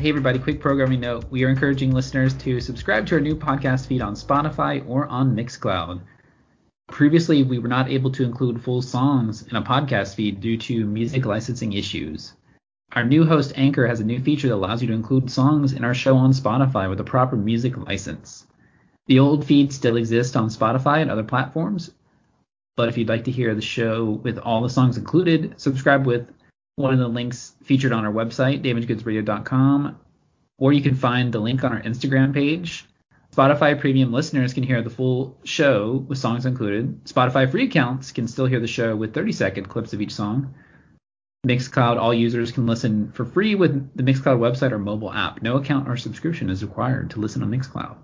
Hey, everybody, quick programming note. We are encouraging listeners to subscribe to our new podcast feed on Spotify or on Mixcloud. Previously, we were not able to include full songs in a podcast feed due to music licensing issues. Our new host, Anchor, has a new feature that allows you to include songs in our show on Spotify with a proper music license. The old feed still exists on Spotify and other platforms, but if you'd like to hear the show with all the songs included, subscribe with one of the links featured on our website, damagegoodsradio.com, or you can find the link on our Instagram page. Spotify premium listeners can hear the full show with songs included. Spotify free accounts can still hear the show with 30 second clips of each song. Mixcloud, all users can listen for free with the Mixcloud website or mobile app. No account or subscription is required to listen on Mixcloud.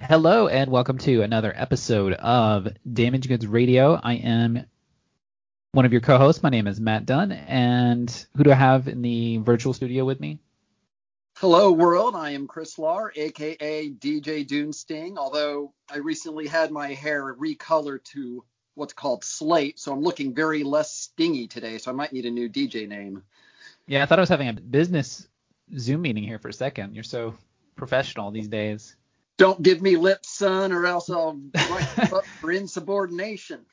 Hello and welcome to another episode of Damage Goods Radio. I am one of your co-hosts. My name is Matt Dunn, and who do I have in the virtual studio with me? Hello, world. I am Chris Lahr, aka DJ Dune Sting. Although I recently had my hair recolored to what's called slate, so I'm looking very less stingy today. So I might need a new DJ name. Yeah, I thought I was having a business Zoom meeting here for a second. You're so professional these days. Don't give me lip, son, or else I'll write up for insubordination.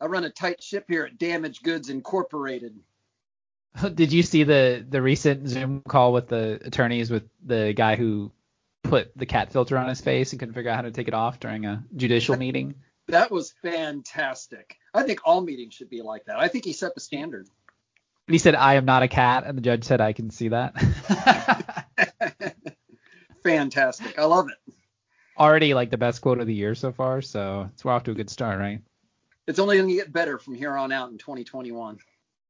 I run a tight ship here at Damage Goods Incorporated. Did you see the the recent Zoom call with the attorneys with the guy who put the cat filter on his face and couldn't figure out how to take it off during a judicial meeting? That was fantastic. I think all meetings should be like that. I think he set the standard. he said, "I am not a cat," and the judge said, "I can see that." fantastic. I love it. Already like the best quote of the year so far, so it's we're off to a good start, right? It's only going to get better from here on out in 2021.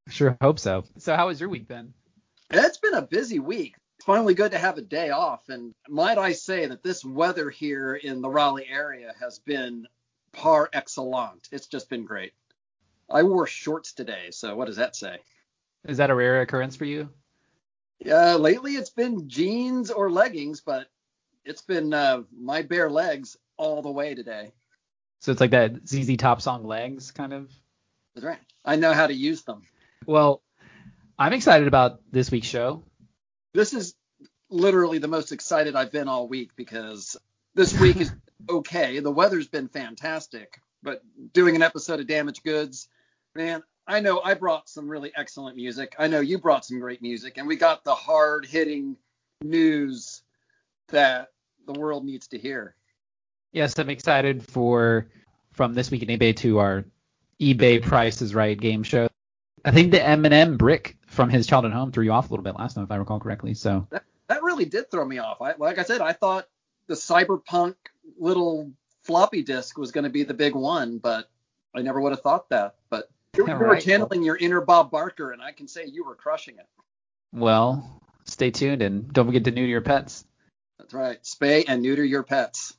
Sure hope so. So how was your week then? It's been a busy week. It's finally good to have a day off. And might I say that this weather here in the Raleigh area has been par excellent. It's just been great. I wore shorts today, so what does that say? Is that a rare occurrence for you? Yeah, uh, lately it's been jeans or leggings, but it's been uh, my bare legs all the way today. So it's like that ZZ Top song Legs kind of. That's right. I know how to use them. Well, I'm excited about this week's show. This is literally the most excited I've been all week because this week is okay. The weather's been fantastic, but doing an episode of Damaged Goods, man, I know I brought some really excellent music. I know you brought some great music, and we got the hard hitting news that the world needs to hear. Yes, I'm excited for from this week in eBay to our eBay Price is Right game show. I think the Eminem brick from his childhood home threw you off a little bit last time, if I recall correctly. So that, that really did throw me off. I, like I said, I thought the cyberpunk little floppy disk was going to be the big one, but I never would have thought that. But you, you right. were channeling your inner Bob Barker, and I can say you were crushing it. Well, stay tuned and don't forget to neuter your pets. That's right. Spay and neuter your pets.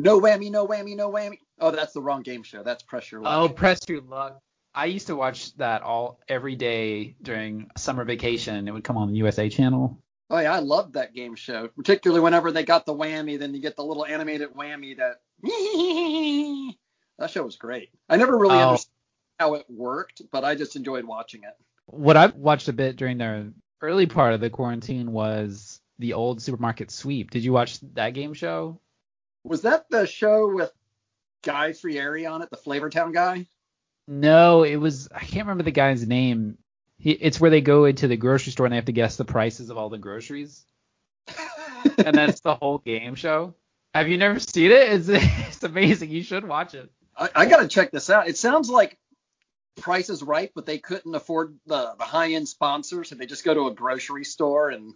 No whammy, no whammy, no whammy. Oh, that's the wrong game show. That's Press Your oh, Luck. Oh, Press Your Luck. I used to watch that all every day during summer vacation. It would come on the USA channel. Oh yeah, I loved that game show. Particularly whenever they got the whammy, then you get the little animated whammy that that show was great. I never really oh. understood how it worked, but I just enjoyed watching it. What I watched a bit during the early part of the quarantine was the old supermarket sweep. Did you watch that game show? Was that the show with Guy Fieri on it, the Flavortown guy? No, it was I can't remember the guy's name. He, it's where they go into the grocery store and they have to guess the prices of all the groceries. and that's the whole game show. Have you never seen it? It's it's amazing. You should watch it. I, I gotta check this out. It sounds like Price is Right, but they couldn't afford the, the high end sponsor, so they just go to a grocery store and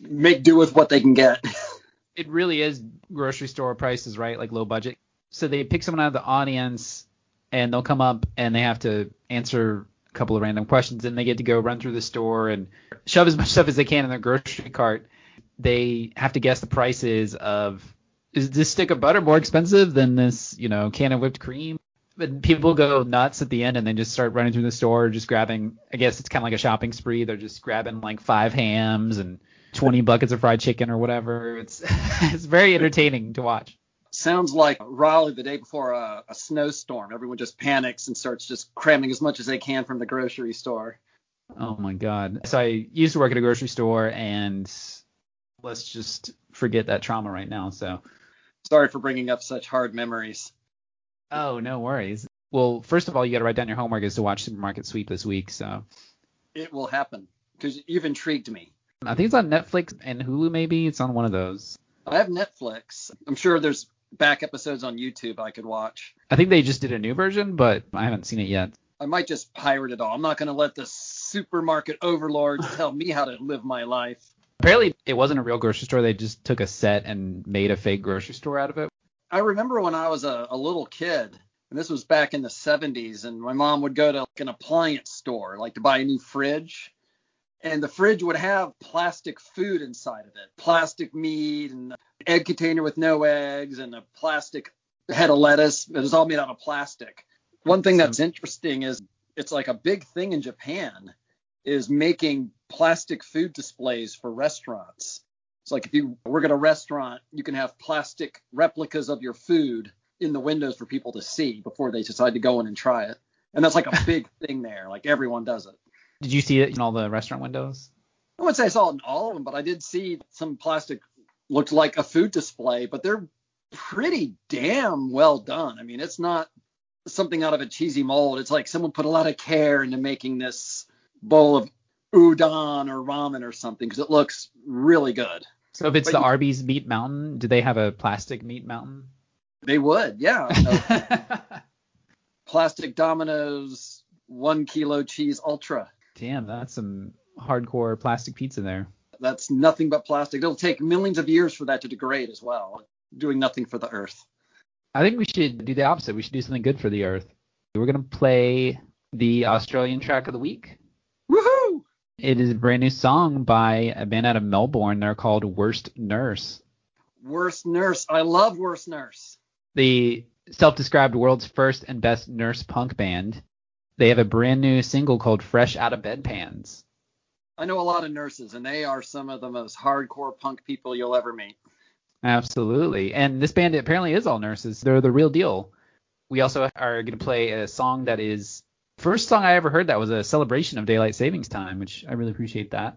make do with what they can get. it really is grocery store prices, right? Like low budget. So they pick someone out of the audience and they'll come up and they have to answer a couple of random questions and they get to go run through the store and shove as much stuff as they can in their grocery cart. They have to guess the prices of is this stick of butter more expensive than this, you know, can of whipped cream? But people go nuts at the end and they just start running through the store, just grabbing. I guess it's kind of like a shopping spree. They're just grabbing like five hams and 20 buckets of fried chicken or whatever. It's it's very entertaining to watch. Sounds like Raleigh the day before a, a snowstorm. Everyone just panics and starts just cramming as much as they can from the grocery store. Oh my god. So I used to work at a grocery store and let's just forget that trauma right now. So. Sorry for bringing up such hard memories. Oh, no worries. Well, first of all, you got to write down your homework is to watch Supermarket Sweep this week. So. It will happen because you've intrigued me. I think it's on Netflix and Hulu. Maybe it's on one of those. I have Netflix. I'm sure there's back episodes on YouTube I could watch. I think they just did a new version, but I haven't seen it yet. I might just pirate it all. I'm not going to let the supermarket overlords tell me how to live my life. Apparently, it wasn't a real grocery store. They just took a set and made a fake grocery store out of it. I remember when I was a, a little kid, and this was back in the 70s, and my mom would go to like an appliance store, like to buy a new fridge. And the fridge would have plastic food inside of it, plastic meat and egg container with no eggs and a plastic head of lettuce. It was all made out of plastic. One thing that's hmm. interesting is it's like a big thing in Japan is making plastic food displays for restaurants. It's like if you work at a restaurant, you can have plastic replicas of your food in the windows for people to see before they decide to go in and try it. And that's like a big thing there. Like everyone does it. Did you see it in all the restaurant windows? I wouldn't say I saw it in all of them, but I did see some plastic looked like a food display, but they're pretty damn well done. I mean, it's not something out of a cheesy mold. It's like someone put a lot of care into making this bowl of udon or ramen or something because it looks really good. So if it's But the you- Arby's meat mountain, do they have a plastic meat mountain? They would, yeah. Plastic Domino's one kilo cheese ultra. Damn, that's some hardcore plastic pizza there. That's nothing but plastic. It'll take millions of years for that to degrade as well, doing nothing for the earth. I think we should do the opposite. We should do something good for the earth. We're gonna play the Australian track of the week. Woohoo! It is a brand new song by a band out of Melbourne. They're called Wurst Nürse. Worst nurse. I love worst nurse. the self-described world's first and best nurse punk band. They have a brand new single called Fresh Out of Bedpans. I know a lot of nurses, and they are some of the most hardcore punk people you'll ever meet. Absolutely. And this band apparently is all nurses. They're the real deal. We also are going to play a song that is first song I ever heard that was a celebration of daylight savings time, which I really appreciate that.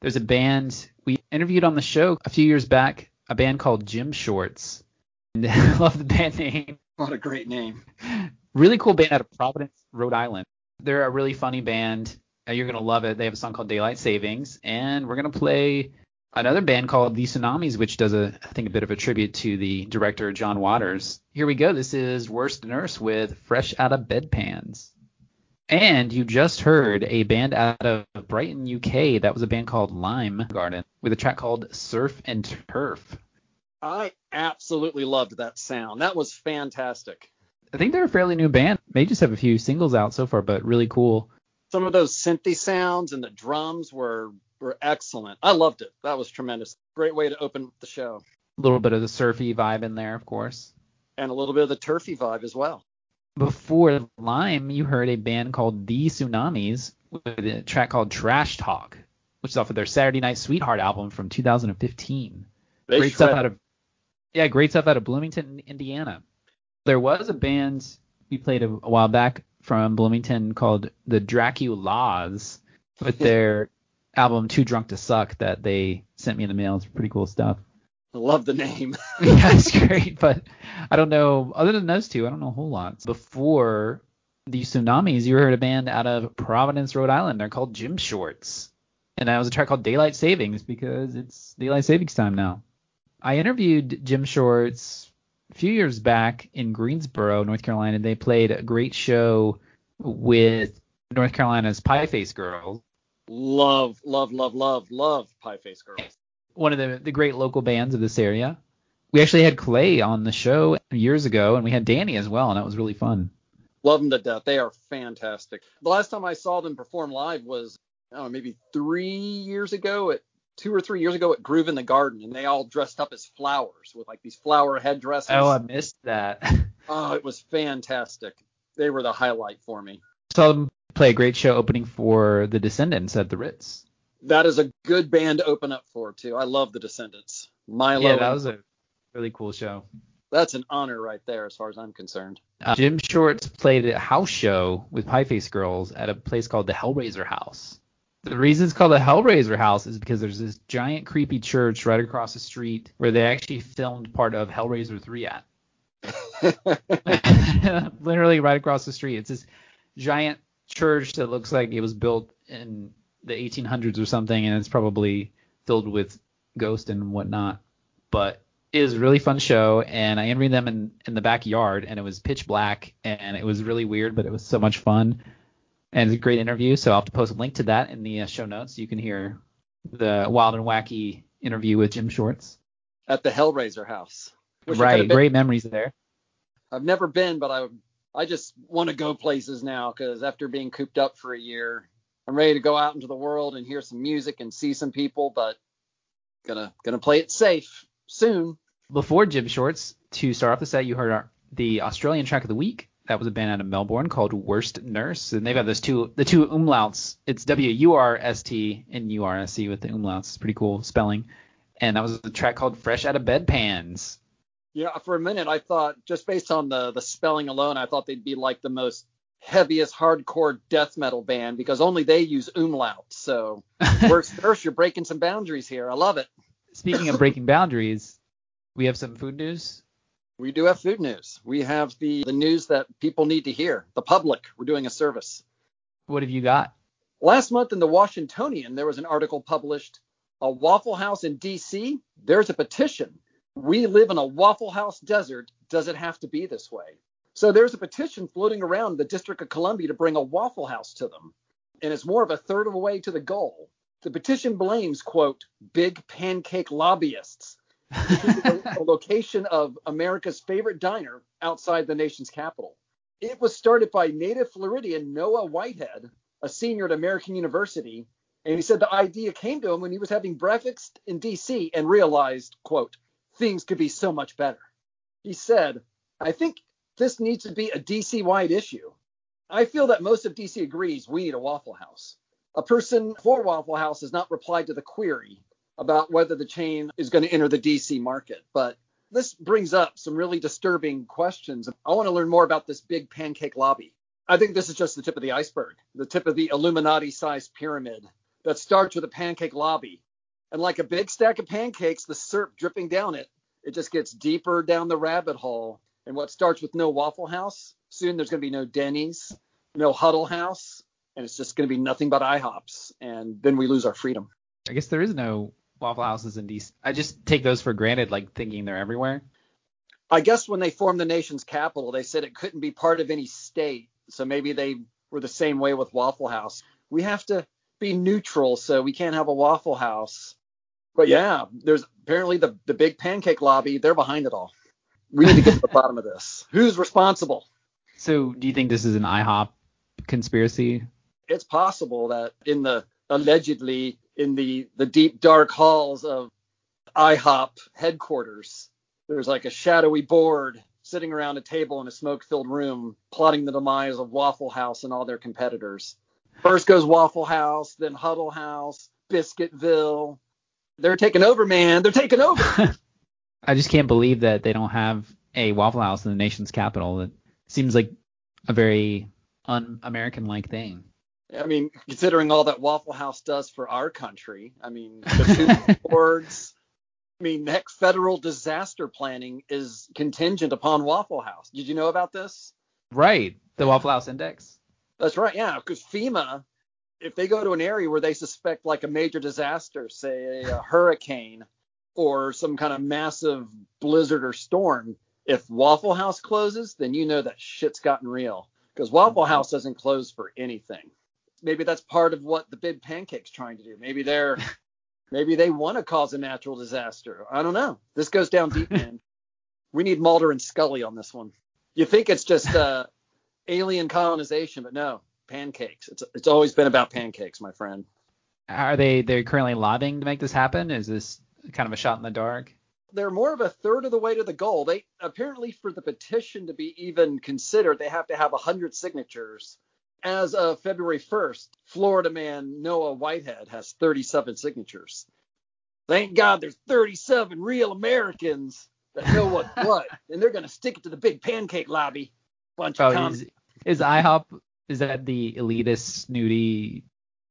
There's a band we interviewed on the show a few years back, a band called Gym Shorts. And I love the band name. What a great name. really cool band out of Providence, Rhode Island. They're a really funny band. Uh, You're gonna love it. They have a song called Daylight Savings, and we're gonna play another band called The Tsunamis, which does a I think a bit of a tribute to the director John Waters. Here we go. This is Wurst Nürse with Fresh Out of Bedpans. And you just heard a band out of Brighton, UK. That was a band called Lime Garden with a track called Surf and Turf. I absolutely loved that sound. That was fantastic. I think they're a fairly new band. They just have a few singles out so far, but really cool. Some of those synthy sounds and the drums were were excellent. I loved it. That was tremendous. Great way to open the show. A little bit of the surfy vibe in there, of course. And a little bit of the turfy vibe as well. Before Lime, you heard a band called The Tsunamis with a track called Trash Talk, which is off of their Saturday Night Sweetheart album from 2015. They great stuff out of yeah, great stuff out of Bloomington, Indiana. There was a band we played a, a while back from Bloomington called the Draculas with their album Too Drunk to Suck that they sent me in the mail. It's pretty cool stuff. I love the name. yeah, it's great, but I don't know. Other than those two, I don't know a whole lot. Before the tsunamis, you heard a band out of Providence, Rhode Island. They're called Gym Shorts, and that was a track called Daylight Savings because it's daylight savings time now. I interviewed Gym Shorts a few years back in Greensboro, North Carolina. They played a great show with North Carolina's Pie Face Girls, love, love, love, love, love Pie Face Girls. one of the, the great local bands of this area. We actually had Clay on the show years ago, and we had Danny as well, and that was really fun. Love them to death. They are fantastic. The last time I saw them perform live was, I don't know, maybe three years ago at two or three years ago at Groove in the Garden, and they all dressed up as flowers with like these flower headdresses. Oh, I missed that. Oh, it was fantastic. They were the highlight for me. Saw them play a great show opening for the Descendents at the Ritz. That is a good band to open up for too. I love the Descendents. Milo. Yeah, that was a really cool show. That's an honor right there, as far as I'm concerned. Uh, Gym Shorts played a house show with Pie Face Girls at a place called the Hellraiser House. The reason it's called the Hellraiser house is because there's this giant creepy church right across the street where they actually filmed part of Hellraiser 3 at. Literally right across the street. It's this giant church that looks like it was built in the 1800s or something, and it's probably filled with ghosts and whatnot. But it was a really fun show, and I interviewed them in, in the backyard, and it was pitch black, and it was really weird, but it was so much fun. And it's a great interview, so I'll have to post a link to that in the uh, show notes. You can hear the wild and wacky interview with Gym Shorts. At the Hellraiser house. Right, great memories there. I've never been, but I I just want to go places now because after being cooped up for a year, I'm ready to go out into the world and hear some music and see some people, but gonna gonna play it safe soon. Before Gym Shorts, to start off the set, you heard our, the Australian track of the week. That was a band out of Melbourne called Wurst Nürse, and they've got those two the two umlauts. It's W U R S T and U R S E with the umlauts. It's pretty cool spelling. And that was a track called Fresh Out of Bedpans. Yeah, for a minute I thought just based on the the spelling alone, I thought they'd be like the most heaviest hardcore death metal band because only they use umlaut. So worst nurse, you're breaking some boundaries here. I love it. Speaking of breaking boundaries, we have some food news. We do have food news. We have the the news that people need to hear. The public. We're doing a service. What have you got? Last month in the Washingtonian, there was an article published. A Waffle House in D.C. There's a petition. We live in a Waffle House desert. Does it have to be this way? So there's a petition floating around the District of Columbia to bring a Waffle House to them. And it's more of a third of a way to the goal. The petition blames, quote, big pancake lobbyists the location of America's favorite diner outside the nation's capital. It was started by native Floridian Noah Whitehead, a senior at American University, and he said the idea came to him when he was having breakfast in DC and realized, quote, things could be so much better. He said, I think this needs to be a DC wide issue. I feel that most of DC agrees we need a Waffle House. A person for Waffle House has not replied to the query, about whether the chain is going to enter the DC market. But this brings up some really disturbing questions. I want to learn more about this big pancake lobby. I think this is just the tip of the iceberg, the tip of the Illuminati sized pyramid that starts with a pancake lobby. And like a big stack of pancakes, the syrup dripping down it, it just gets deeper down the rabbit hole. And what starts with no Waffle House, soon there's going to be no Denny's, no Huddle House, and it's just going to be nothing but IHOPs. And then we lose our freedom. I guess there is no Waffle Houses in DC. I just take those for granted, like thinking they're everywhere. I guess when they formed the nation's capital, they said it couldn't be part of any state. So maybe they were the same way with Waffle House. We have to be neutral, so we can't have a Waffle House. But yeah, there's apparently the, the big pancake lobby. They're behind it all. We need to get to the bottom of this. Who's responsible? So do you think this is an IHOP conspiracy? It's possible that in the allegedly in the the deep dark halls of IHOP headquarters. There's like a shadowy board sitting around a table in a smoke-filled room, plotting the demise of Waffle House and all their competitors. First goes Waffle House, then Huddle House, Biscuitville. They're taking over, man. They're taking over. I just can't believe that they don't have a Waffle House in the nation's capital. It seems like a very un-American like thing. I mean, considering all that Waffle House does for our country, I mean, the food boards. I mean, heck, federal disaster planning is contingent upon Waffle House. Did you know about this? Right, the Waffle House Index. That's right, yeah, because FEMA, if they go to an area where they suspect like a major disaster, say a, a hurricane or some kind of massive blizzard or storm, if Waffle House closes, then you know that shit's gotten real because Waffle mm-hmm. House doesn't close for anything maybe that's part of what the big pancake's trying to do. Maybe they're maybe they want to cause a natural disaster. I don't know. This goes down deep, man. we need Mulder and Scully on this one. You think it's just uh, alien colonization, but no, pancakes. It's it's always been about pancakes, my friend. Are they they're currently lobbying to make this happen? Is this kind of a shot in the dark? They're more of a third of the way to the goal. They apparently for the petition to be even considered, they have to have 100 signatures as of February 1st, Florida man Noah Whitehead has 37 signatures. Thank God there's 37 real Americans that know what what, and they're gonna stick it to the big pancake lobby. Bunch of oh, is, is IHOP is that the elitist snooty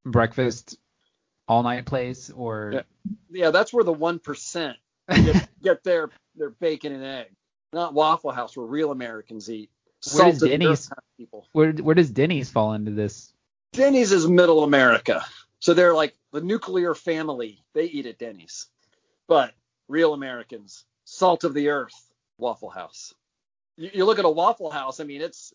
breakfast all night place or Yeah. Yeah, that's where the one percent get, get their their bacon and egg. Not Waffle House where real Americans eat. Where does Salt of the earth Denny's- where where does Denny's fall into this? Denny's is middle America. So they're like the nuclear family. They eat at Denny's. But real Americans, salt of the earth, Waffle House. You, you look at a Waffle House, I mean, it's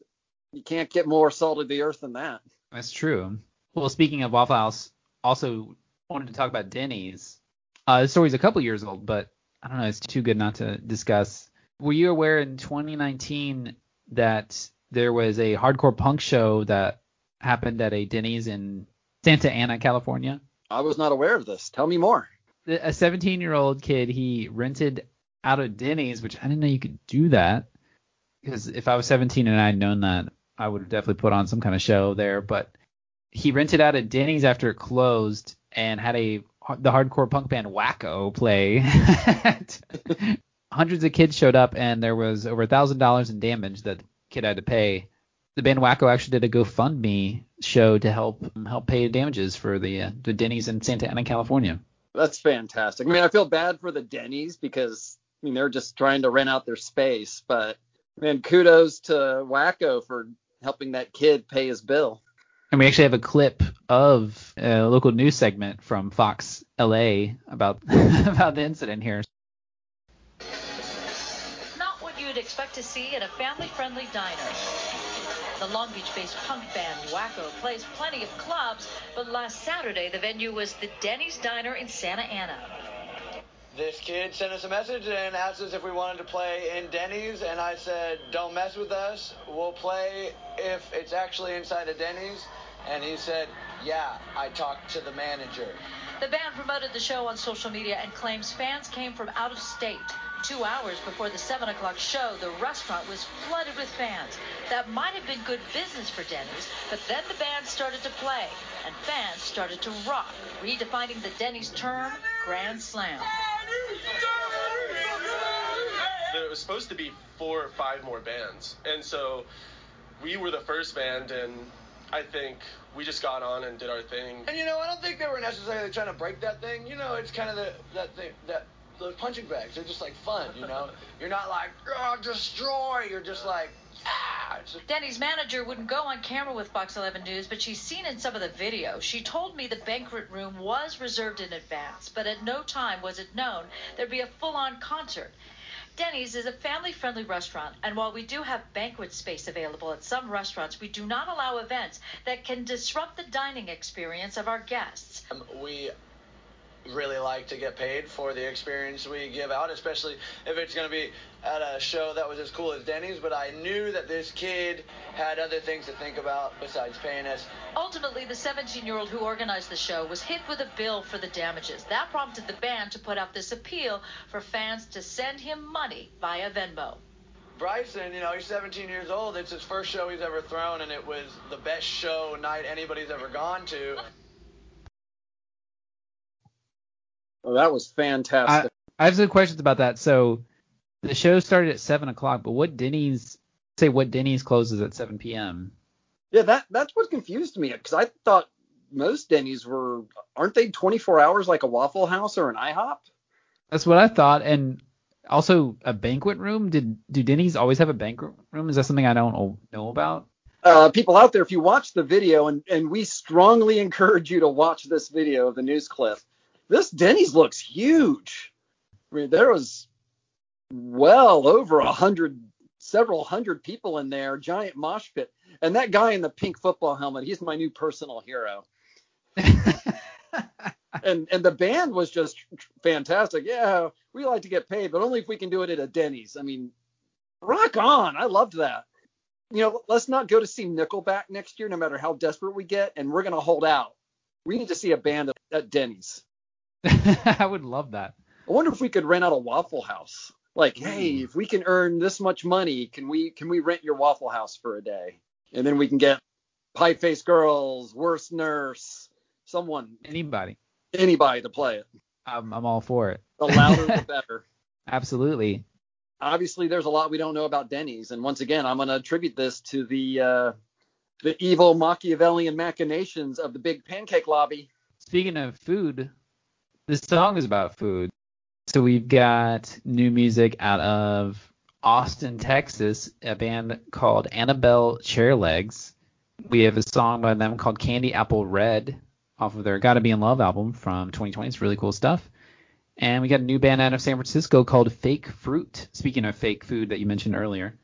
you can't get more salt of the earth than that. That's true. Well, speaking of Waffle House, also wanted to talk about Denny's. Uh, this story's a couple years old, but I don't know, it's too good not to discuss. Were you aware in 2019 that there was a hardcore punk show that happened at a Denny's in Santa Ana, California? I was not aware of this. Tell me more. A 17 year old kid, he rented out of Denny's, which I didn't know you could do that. Because if I was 17 and I'd known that, I would have definitely put on some kind of show there. But he rented out of Denny's after it closed and had a the hardcore punk band Wacko play. Hundreds of kids showed up and there was over a thousand dollars in damage that the kid had to pay. The band Wacko actually did a GoFundMe show to help help pay damages for the uh, the Denny's in Santa Ana, California. That's fantastic. I mean, I feel bad for the Denny's because I mean they're just trying to rent out their space, but man, kudos to Wacko for helping that kid pay his bill. And we actually have a clip of a local news segment from Fox LA about about the incident here. Not expect to see at a family-friendly diner. The Long Beach-based punk band Wacko plays plenty of clubs, but last Saturday the venue was the Denny's Diner in Santa Ana. This kid sent us a message and asked us if we wanted to play in Denny's, and I said, "Don't mess with us. We'll play if it's actually inside a Denny's." And he said, "Yeah." I talked to the manager. The band promoted the show on social media and claims fans came from out of state. Two hours before the 7 o'clock show, the restaurant was flooded with fans. That might have been good business for Denny's, but then the band started to play, and fans started to rock, redefining the Denny's term, Grand Slam. there was supposed to be four or five more bands, and so we were the first band, and I think we just got on and did our thing. And you know, I don't think they were necessarily trying to break that thing. You know, it's kind of the that thing that those punching bags. They're just like fun. You know, you're not like oh, destroy. You're just like ah. Just, Denny's manager wouldn't go on camera with Fox 11 News, but she's seen in some of the video. She told me the banquet room was reserved in advance, but at no time was it known there'd be a full on concert. Denny's is a family friendly restaurant, and while we do have banquet space available at some restaurants, we do not allow events that can disrupt the dining experience of our guests. um, we really like to get paid for the experience we give out, especially if it's going to be at a show that was as cool as Denny's. But I knew that this kid had other things to think about besides paying us. Ultimately, the 17 year old who organized the show was hit with a bill for the damages. That prompted the band to put out this appeal for fans to send him money via Venmo. Bryson, you know, he's 17 years old. It's his first show he's ever thrown, and it was the best show night anybody's ever gone to. Oh, that was fantastic. I have some questions about that. So the show started at seven o'clock, but what Denny's say what Denny's closes at 7 p.m. yeah, that that's what confused me because I thought most Denny's were aren't they 24 hours like a Waffle House or an IHOP? That's what I thought. And also a banquet room. Did do Denny's always have a banquet room? Is that something I don't know about? Uh, people out there, if you watch the video, and, and we strongly encourage you to watch this video of the news clip, this Denny's looks huge. I mean, there was well over a hundred, several hundred people in there, giant mosh pit. And that guy in the pink football helmet, he's my new personal hero. and and the band was just fantastic. Yeah, we like to get paid, but only if we can do it at a Denny's. I mean, rock on. I loved that. You know, let's not go to see Nickelback next year, no matter how desperate we get, and we're gonna hold out. We need to see a band at- at Denny's. I would love that. I wonder if we could rent out a Waffle House. Like, hey, if we can earn this much money, can we can we rent your Waffle House for a day? And then we can get Pie Face Girls, Wurst Nürse, someone, Anybody. anybody to play it. I'm, I'm all for it. The louder the better. Absolutely. Obviously, there's a lot we don't know about Denny's, and once again, I'm going to attribute this to the uh, the evil Machiavellian machinations of the big pancake lobby. speaking of food, this song is about food. So we've got new music out of Austin, Texas, a band called Annabelle Chairlegs. We have a song by them called Candy Apple Red off of their Gotta Be in Love album from 2020. It's really cool stuff. And we got a new band out of San Francisco called Fake Fruit. Speaking of fake food that you mentioned earlier.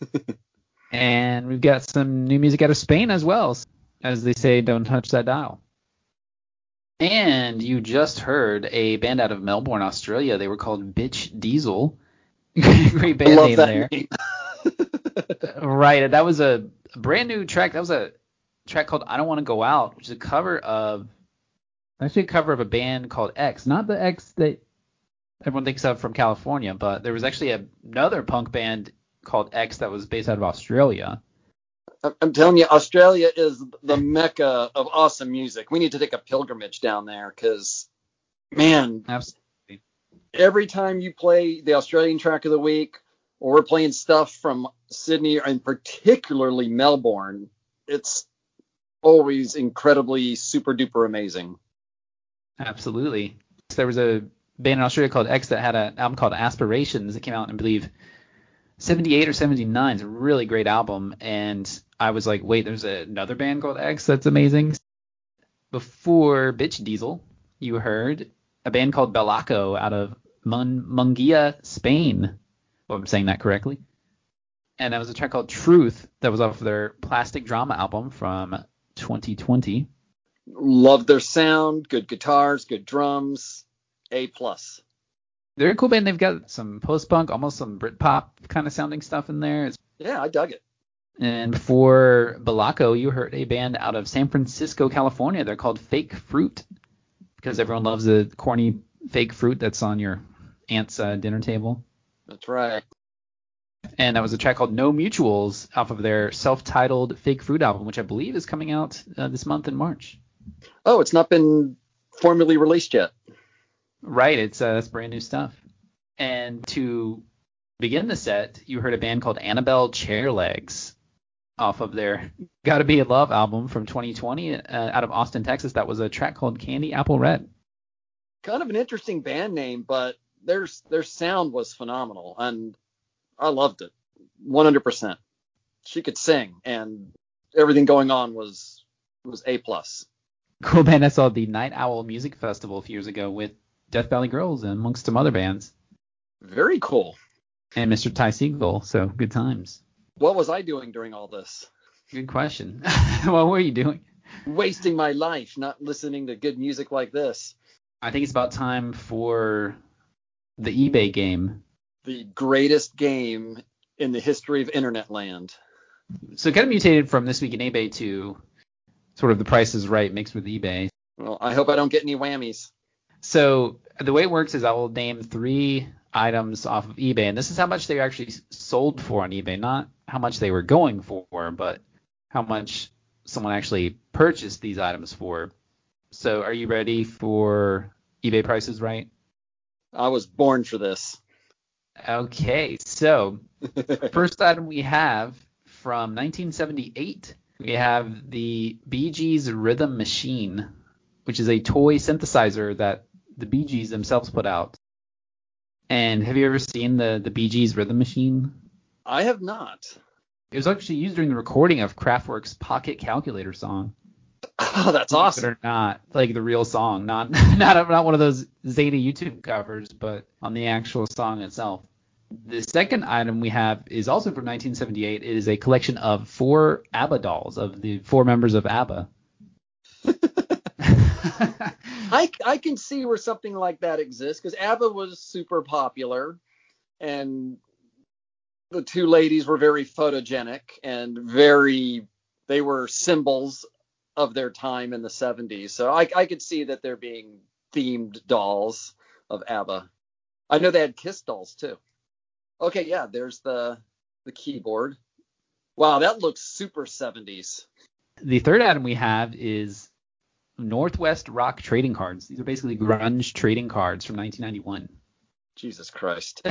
and we've got some new music out of Spain as well. As they say, don't touch that dial. And you just heard a band out of Melbourne, Australia. They were called Bitch Diesel. Great band name there. Name. right. That was a brand new track. That was a track called I Don't Want to Go Out, which is a cover of actually a cover of a band called X. Not the X that everyone thinks of from California, but there was actually a, another punk band called X that was based out of Australia. I'm telling you, Australia is the mecca of awesome music. We need to take a pilgrimage down there because, man, absolutely. Every time you play the Australian track of the week, or we're playing stuff from Sydney and particularly Melbourne, it's always incredibly super duper amazing. Absolutely. There was a band in Australia called X that had an album called Aspirations that came out, I believe, 78 or 79. is a really great album. And I was like, wait, there's another band called X that's amazing. Before Bitch Diesel, you heard a band called Belako out of Mun- Mungia, Spain. Hope I'm saying that correctly. And that was a track called Truth that was off their Plastic Drama album from 2020. Love their sound, good guitars, good drums, A plus. They're a cool band. They've got some post punk, almost some Britpop kind of sounding stuff in there. It's, yeah, I dug it. And before Belako, you heard a band out of San Francisco, California. They're called Fake Fruit because everyone loves the corny fake fruit that's on your aunt's uh, dinner table. That's right. And that was a track called No Mutuals off of their self-titled Fake Fruit album, which I believe is coming out uh, this month in March. Oh, it's not been formally released yet. Right, it's uh, that's brand new stuff. And to begin the set, you heard a band called Annabelle Chairlegs off of their Gotta Be in Love album from 2020 uh, out of Austin, Texas. That was a track called Candy Apple Red. Kind of an interesting band name, but their their sound was phenomenal, and I loved it 100%. She could sing, and everything going on was was a plus. Cool band. I saw the Night Owl Music Festival a few years ago with Death Valley Girls and amongst some other bands. Very cool. And Mr. Ty Segall, so good times. What was I doing during all this? Good question. what were you doing? Wasting my life not listening to good music like this. I think it's about time for the eBay game. The greatest game in the history of internet land. So it kind of mutated from this week in eBay to sort of the price is right mixed with eBay. Well, I hope I don't get any whammies. So the way it works is I will name three items off of eBay, and this is how much they were actually sold for on eBay, not how much they were going for, but how much someone actually purchased these items for. So are you ready for eBay prices right? I was born for this. Okay, so first item we have from 1978, we have the Bee Gees Rhythm Machine, which is a toy synthesizer that the Bee Gees themselves put out. And have you ever seen the the Bee Gees Rhythm Machine? I have not. It was actually used during the recording of Kraftwerk's Pocket Calculator song. Oh, that's awesome. Or not like the real song, not not not one of those Zeta YouTube covers, but on the actual song itself. The second item we have is also from 1978. It is a collection of four ABBA dolls of the four members of ABBA. I, I can see where something like that exists because ABBA was super popular and the two ladies were very photogenic and very they were symbols of their time in the 70s. So I, I could see that they're being themed dolls of ABBA. I know they had Kiss dolls too. Okay, yeah, there's the the keyboard. Wow, that looks super 70s. The third item we have is Northwest Rock trading cards. These are basically grunge trading cards from 1991. Jesus Christ.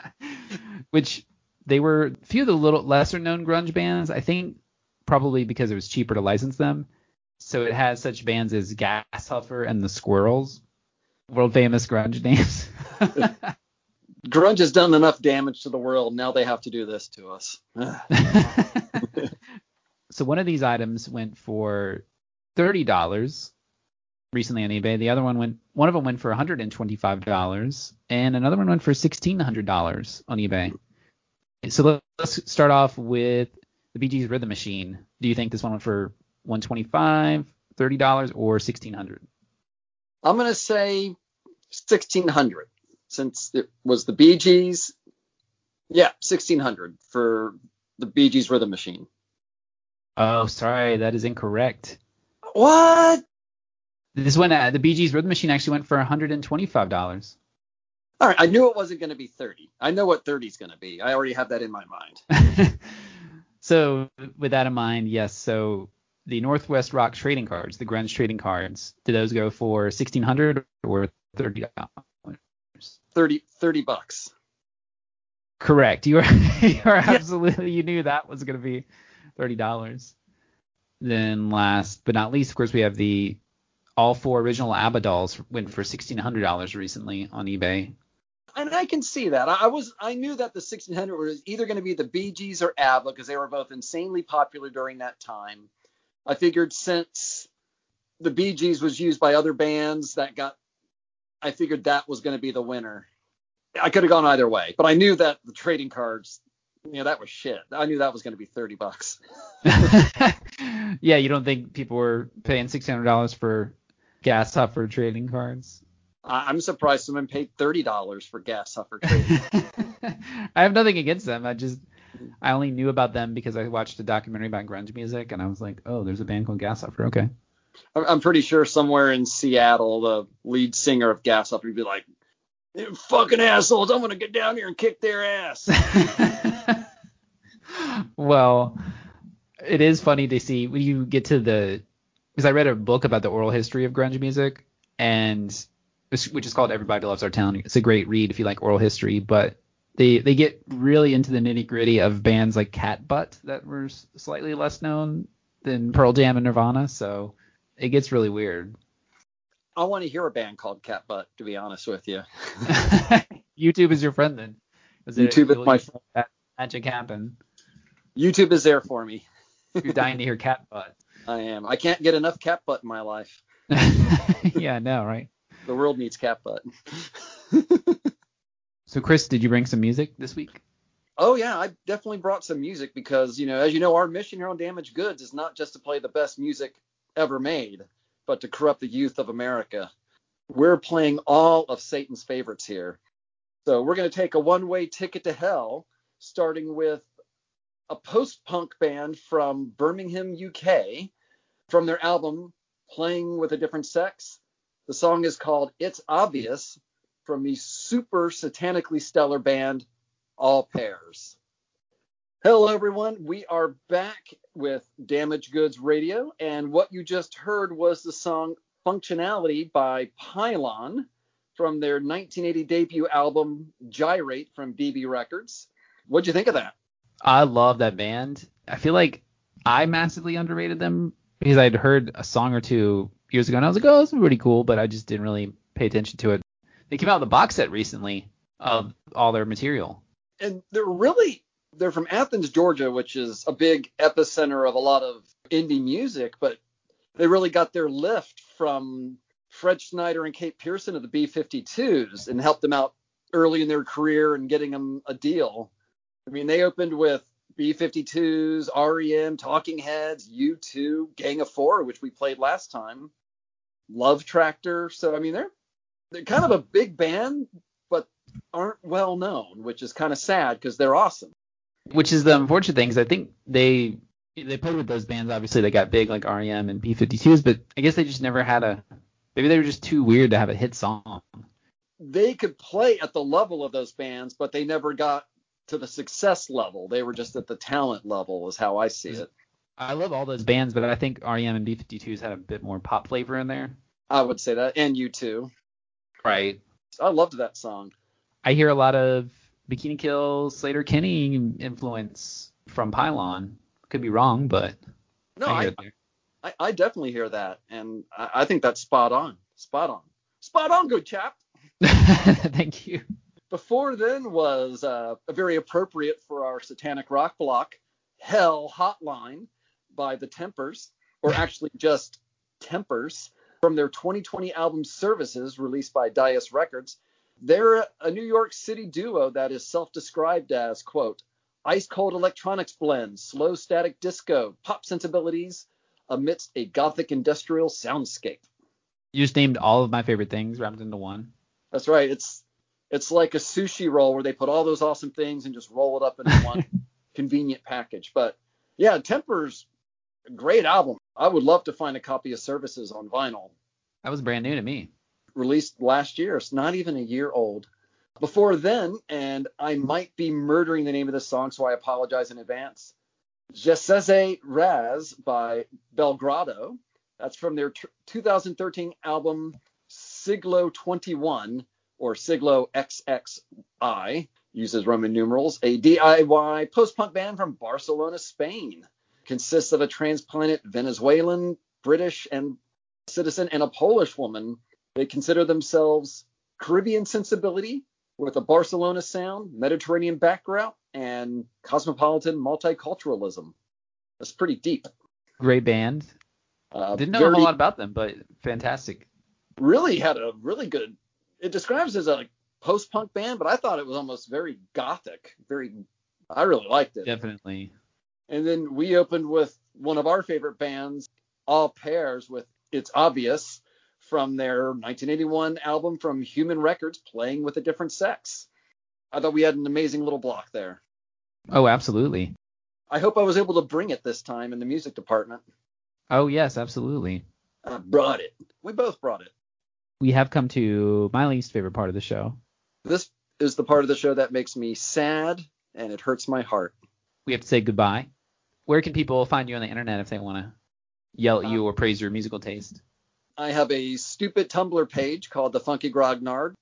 Which they were a few of the little lesser known grunge bands. I think probably because it was cheaper to license them. So it has such bands as Gas Huffer and the Squirrels, world famous grunge names. Grunge has done enough damage to the world. Now they have to do this to us. so one of these items went for thirty dollars recently on eBay. The other one went one of them went for hundred and twenty five dollars, and another one went for sixteen hundred dollars on eBay. So let's start off with the Bee Gees Rhythm Machine. Do you think this one went for 125 $30, or 1600 I'm going to say 1600 since it was the Bee Gees. Yeah, 1600 for the Bee Gees Rhythm Machine. Oh, sorry, that is incorrect. What? This one, uh, the Bee Gees Rhythm Machine actually went for $125. All right, I knew it wasn't going to be 30. I know what 30 is going to be. I already have that in my mind. so, with that in mind, yes. So, the Northwest Rock trading cards, the grunge trading cards, did those go for 1600 or 30 dollars? 30 30 bucks. Correct. You are you are absolutely you knew that was going to be $30. Then last but not least, of course, we have the all four original ABBA dolls went for $1600 recently on eBay and I can see that. I was I knew that the 1600 was either going to be the Bee Gees or ABBA because they were both insanely popular during that time. I figured since the Bee Gees was used by other bands that got, I figured that was going to be the winner. I could have gone either way, but I knew that the trading cards, you know, that was shit. I knew that was going to be 30 bucks. yeah, you don't think people were paying $600 for Gas Huffer trading cards? I'm surprised someone paid thirty dollars for Gas Huffer trading. I have nothing against them. I just I only knew about them because I watched a documentary about grunge music and I was like, oh, there's a band called Gas Gashuffer. Okay. I'm pretty sure somewhere in Seattle, the lead singer of Gas Gashuffer would be like, "Fucking assholes! I'm gonna get down here and kick their ass." well, it is funny to see when you get to the because I read a book about the oral history of grunge music and which is called Everybody Loves Our Town. It's a great read if you like oral history, but they they get really into the nitty gritty of bands like Catbutt that were slightly less known than Pearl Jam and Nirvana. So it gets really weird. I want to hear a band called Catbutt, to be honest with you. YouTube is your friend then. YouTube is my friend. That magic happen. YouTube is there for me. You're dying to hear Catbutt. I am. I can't get enough Catbutt in my life. yeah, no, right. The world needs Catbutt. so, Chris, did you bring some music this week? Oh yeah, I definitely brought some music because you know, as you know, our mission here on Damaged Goods is not just to play the best music ever made, but to corrupt the youth of America. We're playing all of Satan's favorites here. So we're going to take a one-way ticket to hell, starting with a post-punk band from Birmingham, UK, from their album Playing with a Different Sex. The song is called It's Obvious from the super satanically stellar band Au Pairs. Hello, everyone. We are back with Damaged Goods Radio, and what you just heard was the song Functionality by Pylon from their 1980 debut album Gyrate from DB Records. What'd you think of that? I love that band. I feel like I massively underrated them because I'd heard a song or two years ago, and I was like, oh, this is pretty cool, but I just didn't really pay attention to it. They came out with a box set recently of all their material. And they're really they're from Athens, Georgia, which is a big epicenter of a lot of indie music, but they really got their lift from Fred Schneider and Kate Pierson of the B52s and helped them out early in their career and getting them a deal. I mean, they opened with B52s, REM, Talking Heads, U2, Gang of Four, which we played last time. Love Tractor. So I mean, they're they're kind of a big band, but aren't well known, which is kind of sad because they're awesome. Which is the unfortunate thing, because I think they they played with those bands. Obviously, they got big like REM and B52s, but I guess they just never had a. Maybe they were just too weird to have a hit song. They could play at the level of those bands, but they never got to the success level. They were just at the talent level, is how I see it. I love all those bands, but I think REM and B52s had a bit more pop flavor in there. I would say that, and U2. Right. I loved that song. I hear a lot of Bikini Kill, Sleater-Kinney influence from Pylon. Could be wrong, but no, I, I, I, I definitely hear that, and I, I think that's spot on. Spot on. Spot on, good chap. Thank you. Before then was uh, very appropriate for our satanic rock block, Hell Hotline by the Tempers, or actually just Tempers, from their 2020 album Services, released by Dais Records. They're a New York City duo that is self-described as, quote, ice cold electronics blend, slow static disco, pop sensibilities amidst a gothic industrial soundscape. You just named all of my favorite things wrapped into one. That's right. It's it's like a sushi roll where they put all those awesome things and just roll it up into one convenient package. But yeah, Tempers, a great album. I would love to find a copy of Services on vinyl. That was brand new to me. Released last year. It's not even a year old. Before then, and I might be murdering the name of the song, so I apologize in advance. Je sais Raz by Belgrado. That's from their t- 2013 album Siglo 21 or Siglo XXI, uses Roman numerals, a DIY post punk band from Barcelona, Spain. Consists of a transplanted Venezuelan, British, and citizen and a Polish woman. They consider themselves Caribbean sensibility with a Barcelona sound, Mediterranean background, and cosmopolitan multiculturalism. That's pretty deep. Great band. Uh, Didn't know a whole lot about them, but fantastic. really had a really good. It describes as a post punk band, but I thought it was almost very gothic. Very, I really liked it. Definitely. And then we opened with one of our favorite bands, Au Pairs, with It's Obvious from their 1981 album from Human Records, Playing with a Different Sex. I thought we had an amazing little block there. Oh, absolutely. I hope I was able to bring it this time in the music department. Oh, yes, absolutely. I brought it. We both brought it. We have come to my least favorite part of the show. This is the part of the show that makes me sad and it hurts my heart. We have to say goodbye. Where can people find you on the internet if they want to yell at you um, or praise your musical taste? I have a stupid Tumblr page called The Funky Grognard.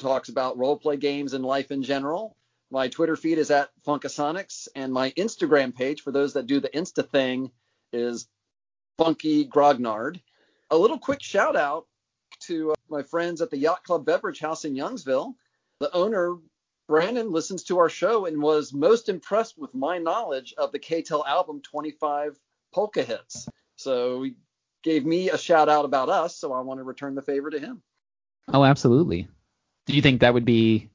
Talks about roleplay games and life in general. My Twitter feed is at Funkasonics, and my Instagram page, for those that do the Insta thing, is Funky Grognard. A little quick shout out to uh, my friends at the Yacht Club Beverage House in Youngsville. The owner, Brandon, listens to our show and was most impressed with my knowledge of the KTEL album 25 Polka Hits. So he gave me a shout out about us, so I want to return the favor to him. Oh, absolutely. Do you think that would be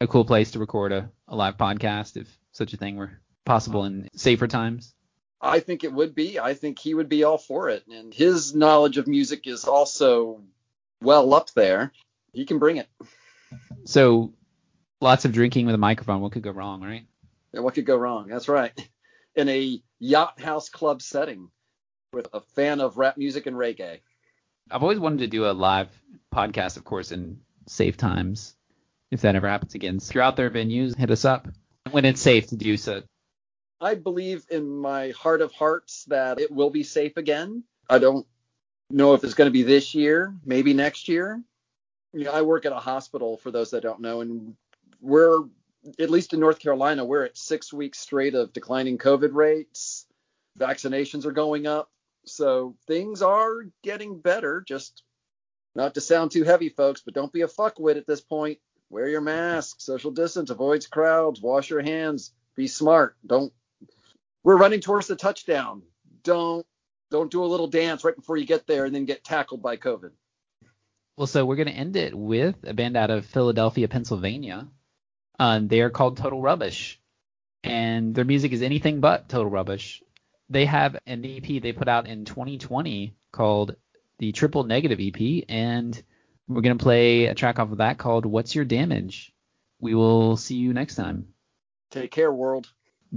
a cool place to record a, a live podcast if such a thing were possible in safer times? I think it would be. I think he would be all for it. And his knowledge of music is also well up there. He can bring it. So, lots of drinking with a microphone. What could go wrong, right? Yeah, what could go wrong? That's right. In a yacht house club setting with a fan of rap music and reggae. I've always wanted to do a live podcast, of course, in safe times. If that ever happens again, if you're out there, venues, hit us up when it's safe to do so. I believe in my heart of hearts that it will be safe again. I don't know if it's going to be this year, maybe next year. You know, I work at a hospital for those that don't know, and we're at least in North Carolina, we're at six weeks straight of declining COVID rates. Vaccinations are going up, so things are getting better. Just not to sound too heavy, folks, but don't be a fuckwit at this point. Wear your mask, social distance, avoid crowds, wash your hands, be smart. Don't we're running towards the touchdown. Don't don't do a little dance right before you get there and then get tackled by COVID. Well, so we're going to end it with a band out of Philadelphia, Pennsylvania. Uh, they are called Total Rubbish, and their music is anything but Total Rubbish. They have an EP they put out in 2020 called the Triple Negative EP, and we're going to play a track off of that called What's Your Damage? We will see you next time. Take care, world.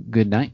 Good night.